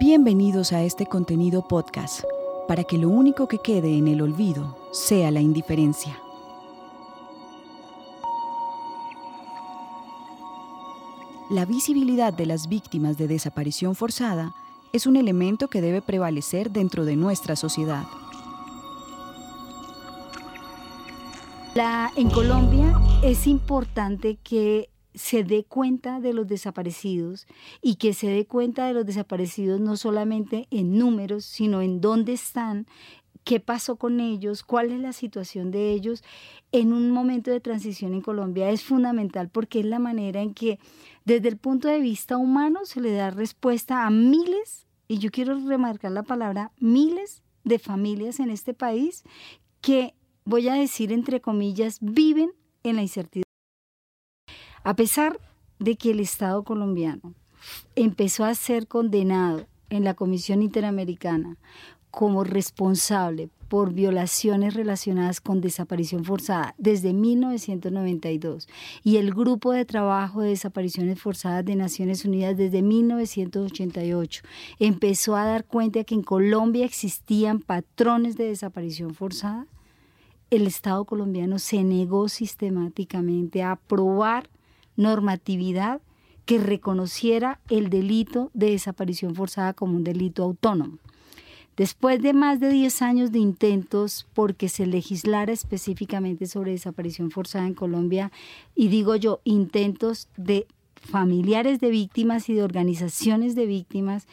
Bienvenidos a este contenido podcast, para que lo único que quede en el olvido sea la indiferencia. La visibilidad de las víctimas de desaparición forzada es un elemento que debe prevalecer dentro de nuestra sociedad. en Colombia es importante que se dé cuenta de los desaparecidos y que se dé cuenta de los desaparecidos no solamente en números, sino en dónde están, qué pasó con ellos, cuál es la situación de ellos en un momento de transición en Colombia es fundamental porque es la manera en que desde el punto de vista humano se le da respuesta a miles, y yo quiero remarcar la palabra miles de familias en este país que, voy a decir entre comillas, viven en la incertidumbre. A pesar de que el Estado colombiano empezó a ser condenado en la Comisión Interamericana como responsable por violaciones relacionadas con desaparición forzada desde 1992 y el Grupo de Trabajo de Desapariciones Forzadas de Naciones Unidas desde 1988 empezó a dar cuenta de que en Colombia existían patrones de desaparición forzada, el Estado colombiano se negó sistemáticamente a aprobar normatividad que reconociera el delito de desaparición forzada como un delito autónomo. Después de más de 10 años de intentos porque se legislara específicamente sobre desaparición forzada en Colombia, y digo yo, intentos de familiares de víctimas y de organizaciones de víctimas,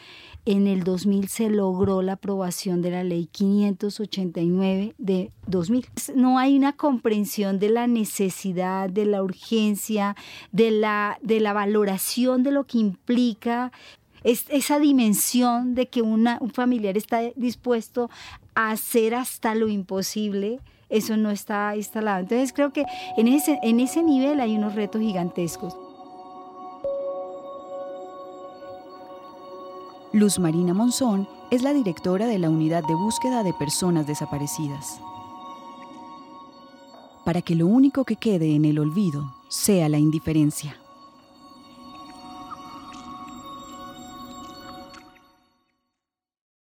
en el 2000 se logró la aprobación de la ley 589 de 2000. No hay una comprensión de la necesidad, de la urgencia, de la, de la valoración de lo que implica esa dimensión de que un familiar está dispuesto a hacer hasta lo imposible eso no está instalado. Entonces creo que en ese, en ese nivel hay unos retos gigantescos. Luz Marina Monzón es la directora de la Unidad de Búsqueda de Personas Desaparecidas. Para que lo único que quede en el olvido sea la indiferencia.